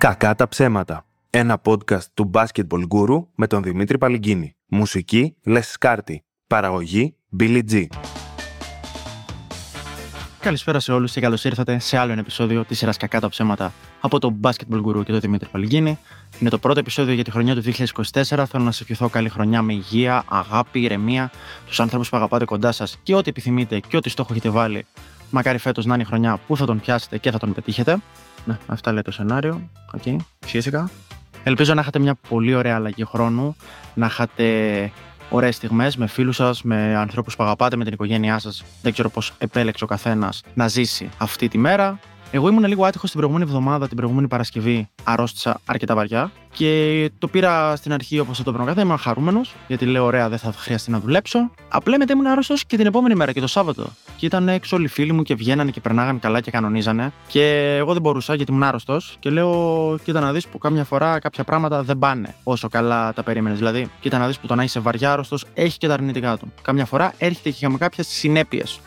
Κακά τα ψέματα. Ένα podcast του Basketball Guru με τον Δημήτρη Παλυγκίνη. Μουσική Les Σκάρτη. Παραγωγή Billy G. Καλησπέρα σε όλους και καλώς ήρθατε σε άλλο ένα επεισόδιο της σειράς Κακά τα ψέματα από το Basketball Guru και τον Δημήτρη Παλυγκίνη. Είναι το πρώτο επεισόδιο για τη χρονιά του 2024. Θέλω να σας ευχηθώ καλή χρονιά με υγεία, αγάπη, ηρεμία, τους άνθρωπους που αγαπάτε κοντά σας και ό,τι επιθυμείτε και ό,τι στόχο έχετε βάλει. Μακάρι φέτος να είναι η χρονιά που θα τον πιάσετε και θα τον πετύχετε. Ναι, αυτά λέει το σενάριο. OK, okay. φυσικά. Ελπίζω να είχατε μια πολύ ωραία αλλαγή χρόνου, να είχατε ωραίες στιγμές με φίλους σας, με ανθρώπους που αγαπάτε, με την οικογένειά σας. Δεν ξέρω πώς επέλεξε ο καθένας να ζήσει αυτή τη μέρα. Εγώ ήμουν λίγο άτυχος την προηγούμενη εβδομάδα, την προηγούμενη Παρασκευή. Αρρώστησα αρκετά βαριά και το πήρα στην αρχή όπως θα το παίρνω κάθε. Ήμουν χαρούμενος, γιατί λέω: Ωραία, δεν θα χρειαστεί να δουλέψω. Απλά μετά ήμουν άρρωστο και την επόμενη μέρα και το Σάββατο. Και ήταν έξω όλοι οι φίλοι μου και βγαίνανε και περνάγανε καλά και κανονίζανε. Και εγώ δεν μπορούσα γιατί ήμουν άρρωστος. Και λέω: Κοίτα να δεις που κάμια φορά κάποια πράγματα δεν πάνε όσο καλά τα περίμενες. Δηλαδή, κοίτα να δεις που το να είσαι βαριά άρρωστος έχει και τα αρνητικά του. Κάμια φορά έρχεται και με κάποιες συνέπειες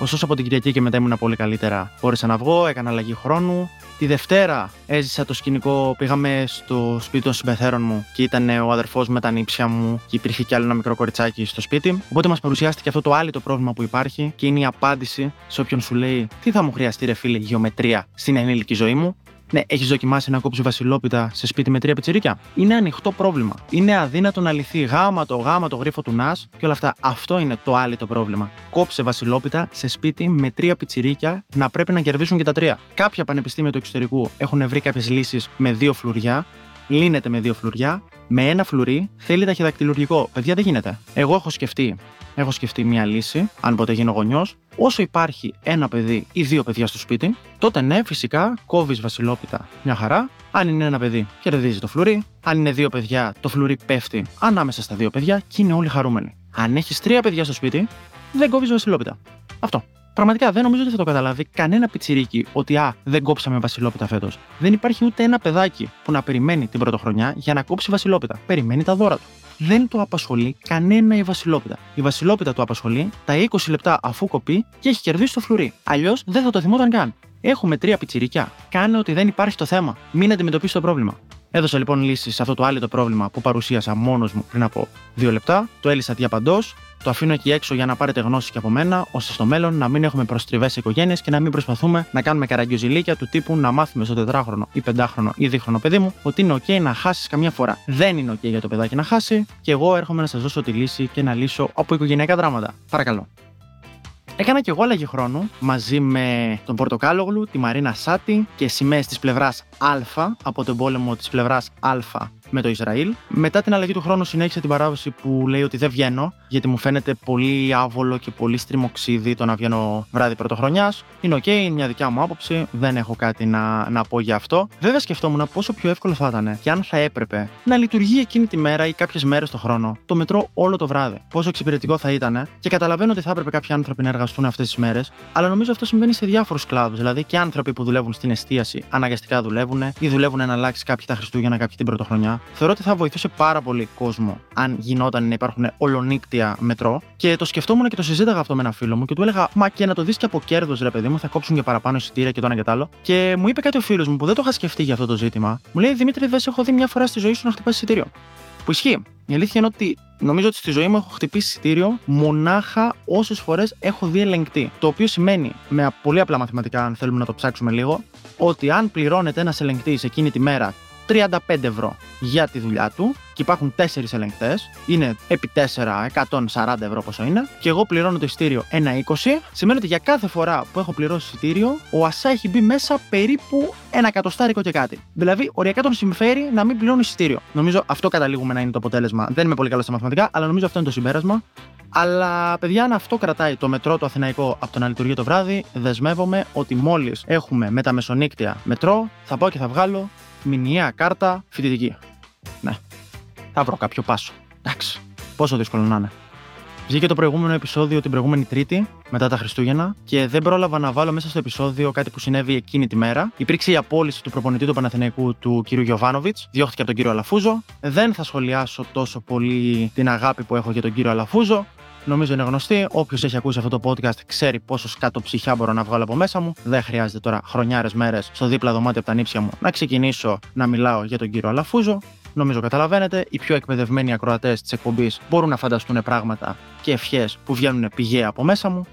Ωστόσο από την Κυριακή και μετά ήμουν πολύ καλύτερα. Μπόρεσα να βγω, έκανα αλλαγή χρόνου. Τη Δευτέρα έζησα το σκηνικό. Πήγαμε στο σπίτι των συμπεθέρων μου και ήταν ο αδερφός με τα νύψια μου και υπήρχε κι άλλο ένα μικρό κοριτσάκι στο σπίτι. Οπότε μας παρουσιάστηκε αυτό το άλλο το πρόβλημα που υπάρχει και είναι η απάντηση σε όποιον σου λέει Τι θα μου χρειαστεί, ρε φίλε, γεωμετρία στην ενήλικη ζωή μου; Ναι, έχεις δοκιμάσει να κόψεις βασιλόπιτα σε σπίτι με τρία πιτσιρίκια; Είναι ανοιχτό πρόβλημα. Είναι αδύνατο να λυθεί γάμα το γάμα το γρίφο του Νά και όλα αυτά. Αυτό είναι το άλλο το πρόβλημα. Κόψε βασιλόπιτα σε σπίτι με τρία πιτσιρίκια να πρέπει να κερδίσουν και τα τρία. Κάποια πανεπιστήμια του εξωτερικού έχουν βρει κάποιες λύσεις με δύο φλουριά. Λύνεται με δύο φλουριά. Με ένα φλουρί θέλει ταχυδακτηλουργικό. Παιδιά δεν γίνεται. Εγώ έχω σκεφτεί έχω σκεφτεί μια λύση, αν ποτέ γίνω γονιός. Όσο υπάρχει ένα παιδί ή δύο παιδιά στο σπίτι, τότε ναι, φυσικά κόβεις βασιλόπιτα μια χαρά. Αν είναι ένα παιδί, κερδίζει το φλουρί. Αν είναι δύο παιδιά, το φλουρί πέφτει ανάμεσα στα δύο παιδιά και είναι όλοι χαρούμενοι. Αν έχεις τρία παιδιά στο σπίτι, δεν κόβεις βασιλόπιτα. Αυτό. Πραγματικά δεν νομίζω ότι θα το καταλάβει κανένα πιτσιρίκι ότι α, δεν κόψαμε βασιλόπιτα φέτος. Δεν υπάρχει ούτε ένα παιδάκι που να περιμένει την πρωτοχρονιά για να κόψει βασιλόπιτα. Περιμένει τα δώρα του δεν το απασχολεί κανένα η Βασιλόπιτα. Η Βασιλόπιτα του απασχολεί τα 20 λεπτά αφού κοπεί και έχει κερδίσει το φλουρί. Αλλιώς δεν θα το θυμόταν καν. Έχουμε τρία πιτσιρικιά. Κάνε ότι δεν υπάρχει το θέμα. Μην αντιμετωπίσεις το πρόβλημα. Έδωσα λοιπόν λύση σε αυτό το άλλο το πρόβλημα που παρουσίασα μόνος μου πριν από δύο λεπτά. Το έλυσα διαπαντός το αφήνω εκεί έξω για να πάρετε γνώση και από μένα, ώστε στο μέλλον να μην έχουμε προστριβές οικογένειες και να μην προσπαθούμε να κάνουμε καραγκιοζηλίκια του τύπου να μάθουμε στο τετράχρονο ή πεντάχρονο ή δίχρονο παιδί μου ότι είναι OK να χάσεις καμιά φορά. Δεν είναι OK για το παιδάκι να χάσει και εγώ έρχομαι να σας δώσω τη λύση και να λύσω από οικογενειακά δράματα. Παρακαλώ. Έκανα και εγώ αλλαγή χρόνου μαζί με τον Πορτοκάλογλου, τη Μαρίνα Σάτι και σημαίες της πλευράς Α από τον πόλεμο της πλευράς Α με το Ισραήλ. Μετά την αλλαγή του χρόνου συνέχισα την παράδοση που λέει ότι δεν βγαίνω, γιατί μου φαίνεται πολύ άβολο και πολύ στριμοξίδι το να βγαίνω βράδυ πρωτοχρονιάς. Είναι οκ, είναι μια δικιά μου άποψη, δεν έχω κάτι να, να πω για αυτό. Βέβαια σκεφτόμουν πόσο πιο εύκολο θα ήταν και αν θα έπρεπε να λειτουργεί εκείνη τη μέρα ή κάποιες μέρες το χρόνο το μετρό όλο το βράδυ. Πόσο εξυπηρετικό θα ήταν και καταλαβαίνω ότι θα έπρεπε κάποιοι άνθρωποι να εργαστούν αυτές τις μέρες, αλλά νομίζω αυτό συμβαίνει σε διάφορους κλάδους. Δηλαδή και άνθρωποι που δουλεύουν στην εστίαση αναγκαστικά δουλεύουν ή δουλεύουν να αλλάξει κάποιοι τα Χριστούγεννα, κάποιοι την Πρωτοχρονιά θεωρώ ότι θα βοηθούσε πάρα πολύ κόσμο αν γινόταν να υπάρχουν ολονύκτια μετρό. Και το σκεφτόμουν και το συζήταγα αυτό με ένα φίλο μου και του έλεγα Μα και να το δεις και από κέρδος, ρε παιδί μου, θα κόψουν και παραπάνω εισιτήρια και το ένα και το άλλο. Και μου είπε κάτι ο φίλος μου που δεν το είχα σκεφτεί για αυτό το ζήτημα. Μου λέει Δημήτρη, δεν σε έχω δει μια φορά στη ζωή σου να χτυπάς εισιτήριο. Που ισχύει. Η αλήθεια είναι ότι νομίζω ότι στη ζωή μου έχω χτυπήσει εισιτήριο μονάχα όσες φορές έχω δει ελεγκτή. Το οποίο σημαίνει, με πολύ απλά μαθηματικά, αν θέλουμε να το ψάξουμε λίγο, ότι αν πληρώνεται ένας ελεγκτής εκείνη τη μέρα 35 ευρώ για τη δουλειά του και υπάρχουν 4 ελεγκτές, είναι επί 4, 140 ευρώ πόσο είναι, και εγώ πληρώνω το ειστήριο 1,20, σημαίνει ότι για κάθε φορά που έχω πληρώσει ειστήριο, ο ΑΣΑ έχει μπει μέσα περίπου ένα εκατοστάρικο και κάτι. Δηλαδή, οριακά τον συμφέρει να μην πληρώνει ειστήριο. Νομίζω αυτό καταλήγουμε να είναι το αποτέλεσμα. Δεν είμαι πολύ καλός στα μαθηματικά, αλλά νομίζω αυτό είναι το συμπέρασμα. Αλλά παιδιά, αν αυτό κρατάει το μετρό το Αθηναϊκό από το να λειτουργεί το βράδυ, δεσμεύομαι ότι μόλις έχουμε με τα μεσονύκτια μετρό, θα πάω και θα βγάλω μηνιαία κάρτα φοιτητική. Ναι. Θα βρω κάποιο πάσο. Εντάξει. Πόσο δύσκολο να είναι. Βγήκε το προηγούμενο επεισόδιο την προηγούμενη Τρίτη, μετά τα Χριστούγεννα, και δεν πρόλαβα να βάλω μέσα στο επεισόδιο κάτι που συνέβη εκείνη τη μέρα. Υπήρξε η απόλυση του προπονητή του Παναθηναϊκού του κ. Γιωβάνοβιτς, διώχθηκε από τον κύριο Αλαφούζο. Δεν θα σχολιάσω τόσο πολύ την αγάπη που έχω για τον κύριο Αλαφούζο. Νομίζω είναι γνωστή. Όποιος έχει ακούσει αυτό το podcast ξέρει πόσο σκάτω ψυχιά μπορώ να βγάλω από μέσα μου. Δεν χρειάζεται τώρα χρονιάρες μέρες στο δίπλα δωμάτιο από τα νύψια μου να ξεκινήσω να μιλάω για τον κύριο Αλαφούζο. Νομίζω καταλαβαίνετε, οι πιο εκπαιδευμένοι ακροατές της εκπομπής μπορούν να φανταστούν πράγματα και ευχές που βγαίνουν πηγαία από μέσα μου.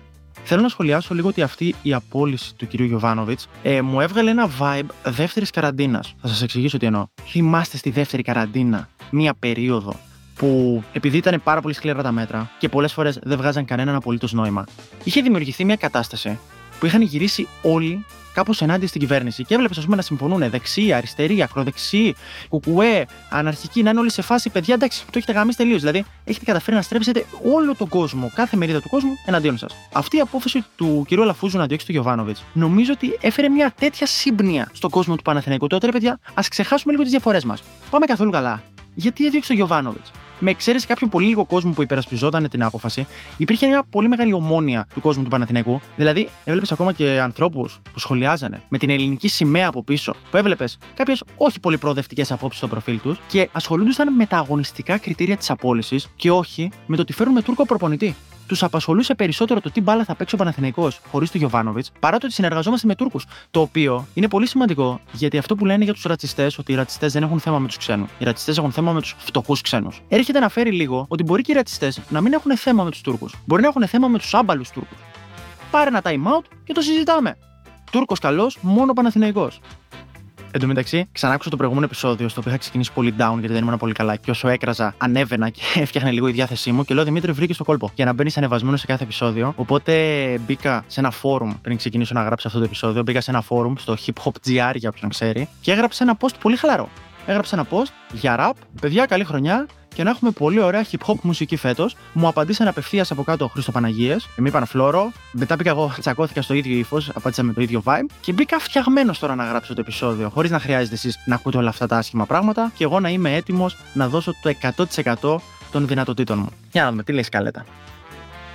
Θέλω να σχολιάσω λίγο ότι αυτή η απόλυση του κυρίου Γιωβάνοβιτς ε, μου έβγαλε ένα vibe δεύτερης καραντίνας. Θα σας εξηγήσω τι εννοώ. Θυμάστε στη δεύτερη καραντίνα, μία περίοδο που επειδή ήταν πάρα πολύ σκληρά τα μέτρα και πολλές φορές δεν βγάζαν κανέναν απολύτως νόημα, είχε δημιουργηθεί μια κατάσταση που είχαν γυρίσει όλοι κάπως ενάντια στην κυβέρνηση. Και έβλεπες, ας πούμε, να συμφωνούν δεξί, αριστερή, ακροδεξί, κουκουέ, αναρχική, να είναι όλοι σε φάση παιδιά. Εντάξει, το έχετε γαμίσει τελείως. Δηλαδή, έχετε καταφέρει να στρέψετε όλο τον κόσμο, κάθε μερίδα του κόσμου εναντίον σας. Αυτή η απόφαση του κ. Λαφούζου να διώξει τον Γιωβάνοβιτς, νομίζω ότι έφερε μια τέτοια σύμπνοια στον κόσμο του Παναθηναϊκού. Τότε, παιδιά, ας ξεχάσουμε λίγο τις διαφορές μας. Πάμε καθόλου καλά. Γιατί έδιωξε τον Γιωβάνοβιτς; Με εξαίρεση κάποιον πολύ λίγο κόσμο που υπερασπιζόταν την απόφαση, υπήρχε μια πολύ μεγάλη ομόνια του κόσμου του Παναθηναϊκού. Δηλαδή, έβλεπες ακόμα και ανθρώπους που σχολιάζανε με την ελληνική σημαία από πίσω, που έβλεπες κάποιες όχι πολύ προοδευτικές απόψεις στο προφίλ τους και ασχολούνταν με τα αγωνιστικά κριτήρια της απόλυσης και όχι με το ότι φέρουν με Τούρκο προπονητή τους απασχολούσε περισσότερο το τι μπάλα θα παίξει ο Παναθηναϊκός χωρίς τον Γιωβάνοβιτς παρά το ότι συνεργαζόμαστε με Τούρκους. Το οποίο είναι πολύ σημαντικό γιατί αυτό που λένε για τους ρατσιστές, ότι οι ρατσιστές δεν έχουν θέμα με τους ξένους. Οι ρατσιστές έχουν θέμα με τους φτωχούς ξένους. Έρχεται να φέρει λίγο ότι μπορεί και οι ρατσιστές να μην έχουν θέμα με τους Τούρκους. Μπορεί να έχουν θέμα με τους άμπαλους Τούρκους. Πάρε ένα time out και το συζητάμε. Τούρκος καλός, μόνο Παναθηναϊκός. Εν τω μεταξύ, ξανάκουσα το προηγούμενο επεισόδιο στο οποίο είχα ξεκινήσει πολύ down γιατί δεν ήμουν πολύ καλά. Και όσο έκραζα, ανέβαινα και έφτιαχνα λίγο η διάθεσή μου. Και λέω Δημήτρη, βρήκε το κόλπο. Για να μπαίνει ανεβασμένο σε κάθε επεισόδιο. Οπότε μπήκα σε ένα φόρουμ πριν ξεκινήσω να γράψω αυτό το επεισόδιο. Μπήκα σε ένα φόρουμ στο Hip Hop GR για όποιον ξέρει. Και έγραψα ένα post πολύ χαλαρό. Έγραψα ένα post για rap. Παιδιά, καλή χρονιά και να έχουμε πολύ ωραία hip hop μουσική φέτος. Μου απαντήσαν απευθείας από κάτω Χρήστος Παναγίε. Με είπαν φλόρο. Μετά πήγα εγώ, τσακώθηκα στο ίδιο ύφος, απάντησα με το ίδιο vibe. Και μπήκα φτιαγμένος τώρα να γράψω το επεισόδιο, χωρίς να χρειάζεται εσείς να ακούτε όλα αυτά τα άσχημα πράγματα και εγώ να είμαι έτοιμος να δώσω το 100% των δυνατοτήτων μου. Για να δούμε, τι λέει σκαλέτα.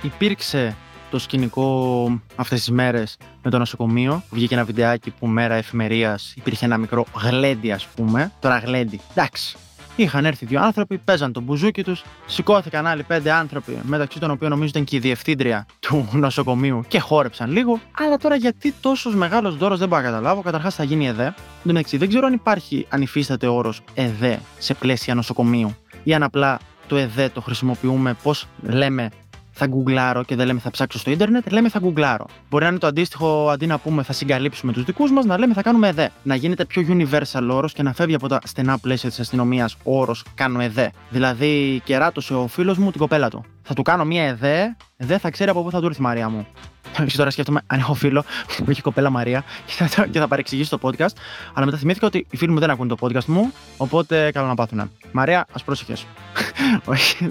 Υπήρξε το σκηνικό αυτές τις μέρες με το νοσοκομείο. Βγήκε ένα βιντεάκι που μέρα εφημερίας υπήρχε ένα μικρό γλέντι, ας πούμε. Τώρα γλέντι. Εντάξει, Είχαν έρθει δύο άνθρωποι, παίζαν τον μπουζούκι τους, σηκώθηκαν άλλοι πέντε άνθρωποι, μεταξύ των οποίων νομίζω ήταν και η διευθύντρια του νοσοκομείου και χόρεψαν λίγο. Αλλά τώρα γιατί τόσος μεγάλος δώρος δεν μπορώ να καταλάβω. Καταρχάς θα γίνει ΕΔΕ. Εντάξει, δεν ξέρω αν υπάρχει, αν υφίσταται όρος ΕΔΕ σε πλαίσια νοσοκομείου ή αν απλά το ΕΔΕ το χρησιμοποιούμε, πώς λέμε, θα γκουγκλάρω και δεν λέμε θα ψάξω στο ίντερνετ, λέμε θα γκουγκλάρω. Μπορεί να είναι το αντίστοιχο αντί να πούμε θα συγκαλύψουμε τους δικούς μας, να λέμε θα κάνουμε εδέ. Να γίνεται πιο universal όρος και να φεύγει από τα στενά πλαίσια της αστυνομίας όρος κάνω εδέ. Δηλαδή, κεράτωσε ο φίλος μου την κοπέλα του. Θα του κάνω μία εδέ, δεν θα ξέρει από πού θα του έρθει η Μαρία μου. Και τώρα σκέφτομαι αν έχω φίλο που έχει κοπέλα Μαρία και θα, και θα παρεξηγήσει το podcast. Αλλά μετά θυμήθηκα ότι οι φίλοι μου δεν ακούν το podcast μου, οπότε καλό να πάθουν. Μαρία, ας πρόσεχες. Όχι,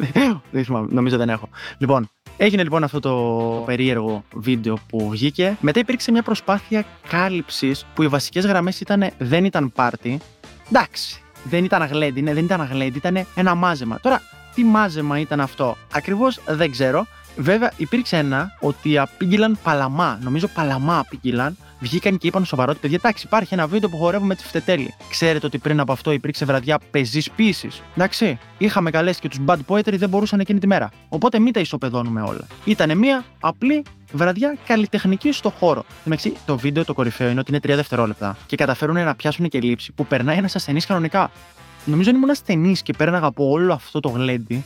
νομίζω δεν έχω. Λοιπόν, Έγινε λοιπόν αυτό το περίεργο βίντεο που βγήκε. Μετά υπήρξε μια προσπάθεια κάλυψης που οι βασικές γραμμές ήταν δεν ήταν πάρτι. Εντάξει, δεν ήταν αγλέντι, ναι, δεν ήταν αγλέντι, ήταν ένα μάζεμα. Τώρα, τι μάζεμα ήταν αυτό, ακριβώς δεν ξέρω. Βέβαια, υπήρξε ένα ότι απήγγειλαν παλαμά. Νομίζω παλαμά απήγγειλαν βγήκαν και είπαν σοβαρό ότι παιδιά, εντάξει, υπάρχει ένα βίντεο που χορεύουμε τη φτετέλη. Ξέρετε ότι πριν από αυτό υπήρξε βραδιά πεζής ποιήσης. Εντάξει, είχαμε καλέσει και τους bad poetry, δεν μπορούσαν εκείνη τη μέρα. Οπότε μην τα ισοπεδώνουμε όλα. Ήταν μια απλή βραδιά καλλιτεχνική στο χώρο. Εντάξει, το βίντεο το κορυφαίο είναι ότι είναι 3 δευτερόλεπτα και καταφέρουν να πιάσουν και λήψη που περνάει ένα ασθενής κανονικά. Νομίζω αν ήμουν ασθενής και πέρναγα από όλο αυτό το γλέντι,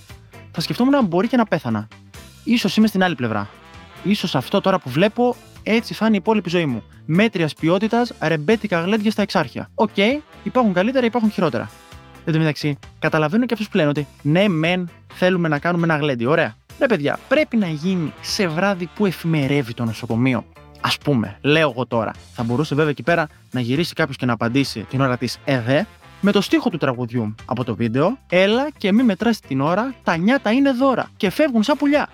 θα σκεφτόμουν αν μπορεί και να πέθανα. Ίσως είμαι στην άλλη πλευρά. Ίσως αυτό τώρα που βλέπω έτσι θα 'ναι η υπόλοιπη ζωή μου. Μέτριας ποιότητας, ρεμπέτικα γλέντια στα Εξάρχεια. OK, okay, υπάρχουν καλύτερα, υπάρχουν χειρότερα. Εν τω μεταξύ, καταλαβαίνω και αυτούς που λένε ότι ναι, μεν θέλουμε να κάνουμε ένα γλέντι. Ωραία. Ναι, παιδιά, πρέπει να γίνει σε βράδυ που εφημερεύει το νοσοκομείο. Α πούμε, λέω εγώ τώρα. Θα μπορούσε βέβαια εκεί πέρα να γυρίσει κάποιος και να απαντήσει την ώρα της ΕΔΕ με το στίχο του τραγουδιού από το βίντεο. Έλα και μη μετράσει την ώρα, τα νιάτα είναι δώρα και φεύγουν σαν πουλιά.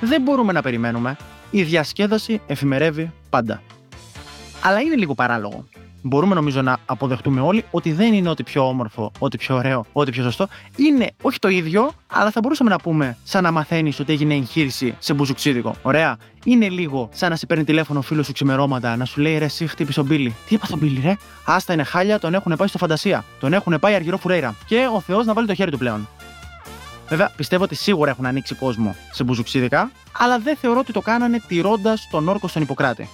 Δεν μπορούμε να περιμένουμε η διασκέδαση εφημερεύει πάντα. Αλλά είναι λίγο παράλογο. Μπορούμε νομίζω να αποδεχτούμε όλοι ότι δεν είναι ό,τι πιο όμορφο, ό,τι πιο ωραίο, ό,τι πιο σωστό. Είναι όχι το ίδιο, αλλά θα μπορούσαμε να πούμε σαν να μαθαίνεις ότι έγινε εγχείρηση σε μπουζουξίδικο. Ωραία. Είναι λίγο σαν να σε παίρνει τηλέφωνο φίλος σου ξημερώματα να σου λέει ρε, εσύ χτύπησε τον Μπίλι. Τι είπα τον Μπίλι, ρε; Άστα είναι χάλια, τον έχουν πάει στο φαντασία. Τον έχουν πάει αργυρό φουρέιρα. Και ο Θεός να βάλει το χέρι του πλέον. Βέβαια, πιστεύω ότι σίγουρα έχουν ανοίξει κόσμο σε μπουζουξίδικα, αλλά δεν θεωρώ ότι το κάνανε τηρώντας τον όρκο στον Ιπποκράτη.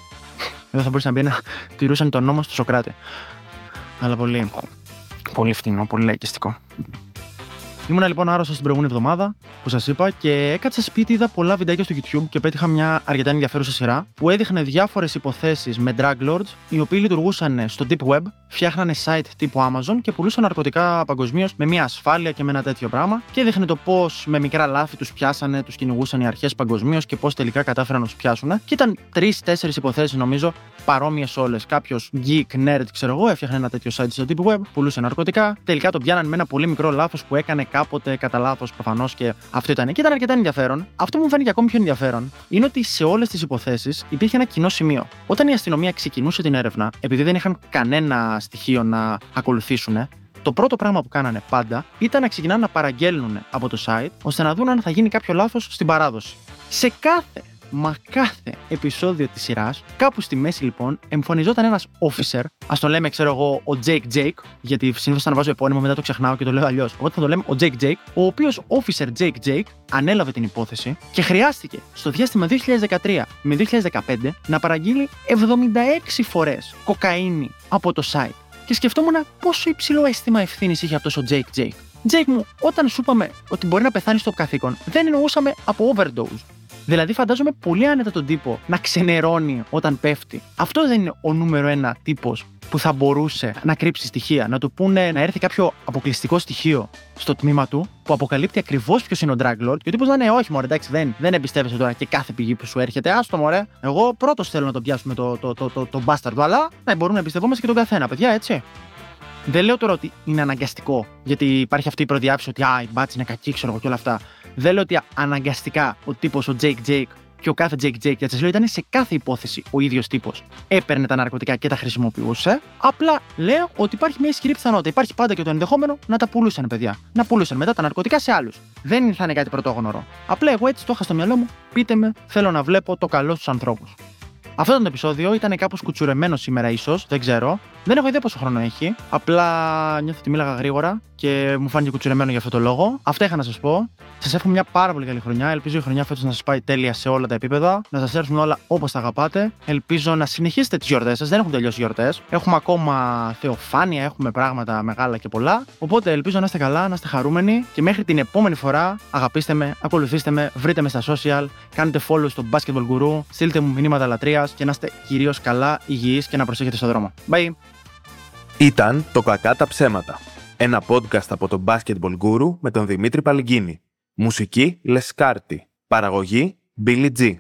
Εδώ θα μπορούσε να μπει να τηρούσαν τον νόμο στο Σοκράτη. Αλλά πολύ. Πολύ φτηνό, πολύ λαϊκιστικό. Ήμουνα λοιπόν άρρωστος την προηγούμενη εβδομάδα, που σας είπα, και έκατσα σπίτι, είδα πολλά βιντεάκια στο YouTube και πέτυχα μια αρκετά ενδιαφέρουσα σειρά που έδειχνε διάφορες υποθέσεις με drug lords, οι οποίοι λειτουργούσαν στο deep web, φτιάχνανε site τύπου Amazon και πουλούσαν ναρκωτικά παγκοσμίως με μια ασφάλεια και με ένα τέτοιο πράγμα. Και έδειχνε το πώς με μικρά λάθη τους πιάσανε, τους κυνηγούσαν οι αρχές παγκοσμίως και πώς τελικά κατάφεραν να τους πιάσουν. Και ήταν τρει-τέσσερι υποθέσεις νομίζω παρόμοιες όλες. Κάποιος geek, nerd, ξέρω εγώ, έφτιαχνε ένα τέτοιο site στο deep web, πουλούσε ναρκωτικά. Τελικά τον πιάνανε με ένα πολύ μικρό λάθος που έκανε κάποτε κατά λάθος προφανώς και αυτό ήταν. Και ήταν αρκετά ενδιαφέρον. Αυτό που μου φάνηκε ακόμη πιο ενδιαφέρον είναι ότι σε όλες τις υποθέσεις υπήρχε ένα κοινό σημείο. Όταν η αστυνομία ξεκινούσε την έρευνα, επειδή δεν είχαν κανένα στοιχείο να ακολουθήσουν, το πρώτο πράγμα που κάνανε πάντα ήταν να ξεκινάνε να παραγγέλνουν από το site ώστε να δουν αν θα γίνει κάποιο λάθος στην παράδοση. Σε κάθε Μα κάθε επεισόδιο της σειράς, κάπου στη μέση λοιπόν, εμφανιζόταν ένας officer. Α το λέμε, ξέρω εγώ, ο Jake Jake, γιατί συνήθως να βάζω επώνυμο μετά το ξεχνάω και το λέω αλλιώς. Οπότε θα το λέμε ο Jake Jake, ο οποίος officer Jake Jake ανέλαβε την υπόθεση και χρειάστηκε στο διάστημα 2013 με 2015 να παραγγείλει 76 φορές κοκαίνη από το site. Και σκεφτόμουν πόσο υψηλό αίσθημα ευθύνης είχε αυτός ο Jake Jake. Jake μου, όταν σου είπαμε ότι μπορεί να πεθάνεις στο καθήκον, δεν εννοούσαμε από overdose. Δηλαδή, φαντάζομαι πολύ άνετα τον τύπο να ξενερώνει όταν πέφτει. Αυτό δεν είναι ο νούμερο ένα τύπος που θα μπορούσε να κρύψει στοιχεία. Να του πούνε να έρθει κάποιο αποκλειστικό στοιχείο στο τμήμα του που αποκαλύπτει ακριβώς ποιος είναι ο Drag Lord. Και ο τύπος να είναι, Όχι, μωρέ, εντάξει, δεν, δεν εμπιστεύεσαι τώρα και κάθε πηγή που σου έρχεται. Άστο, μωρέ. Εγώ πρώτος θέλω να το πιάσουμε το, το, το, το, το, μπάσταρδο, αλλά ναι, μπορούμε να εμπιστευόμαστε και τον καθένα, παιδιά, έτσι. Δεν λέω τώρα ότι είναι αναγκαστικό, γιατί υπάρχει αυτή η προδιάφηση ότι α, η μπάτση είναι κακή, ξέρω εγώ και όλα αυτά. Δεν λέω ότι αναγκαστικά ο τύπος, ο Jake Jake και ο κάθε Jake Jake, γιατί σας λέω ήταν σε κάθε υπόθεση ο ίδιος τύπος. Έπαιρνε τα ναρκωτικά και τα χρησιμοποιούσε. Απλά λέω ότι υπάρχει μια ισχυρή πιθανότητα. Υπάρχει πάντα και το ενδεχόμενο να τα πουλούσαν, παιδιά. Να πουλούσαν μετά τα ναρκωτικά σε άλλους. Δεν θα είναι κάτι πρωτόγνωρο. Απλά εγώ έτσι το είχα στο μυαλό μου. Πείτε με, θέλω να βλέπω το καλό στους ανθρώπους. Αυτό το επεισόδιο ήταν κάπως κουτσουρεμένο σήμερα, ίσως, δεν ξέρω. Δεν έχω ιδέα πόσο χρόνο έχει. Απλά νιώθω ότι μίλαγα γρήγορα και μου φάνηκε κουτσουρεμένο για αυτό το λόγο. Αυτά είχα να σας πω. Σας εύχομαι μια πάρα πολύ καλή χρονιά. Ελπίζω η χρονιά φέτος να σας πάει τέλεια σε όλα τα επίπεδα. Να σας έρθουν όλα όπως τα αγαπάτε. Ελπίζω να συνεχίσετε τις γιορτές σας. Δεν έχουν τελειώσει οι γιορτές. Έχουμε ακόμα θεοφάνεια, έχουμε πράγματα μεγάλα και πολλά. Οπότε ελπίζω να είστε καλά, να είστε χαρούμενοι και μέχρι την επόμενη φορά αγαπήστε με, ακολουθήστε με, βρείτε με στα social, κάντε follow στο Basketball Guru, στείλτε μου μηνύματα λατρεία και να είστε κυρίως καλά, υγιείς και να προσέχετε στον δρόμο. Bye! Ήταν το Κακά τα ψέματα. Ένα podcast από τον Basketball Guru με τον Δημήτρη Παλυγκίνη. Μουσική Λεσκάρτη. Παραγωγή Billy G.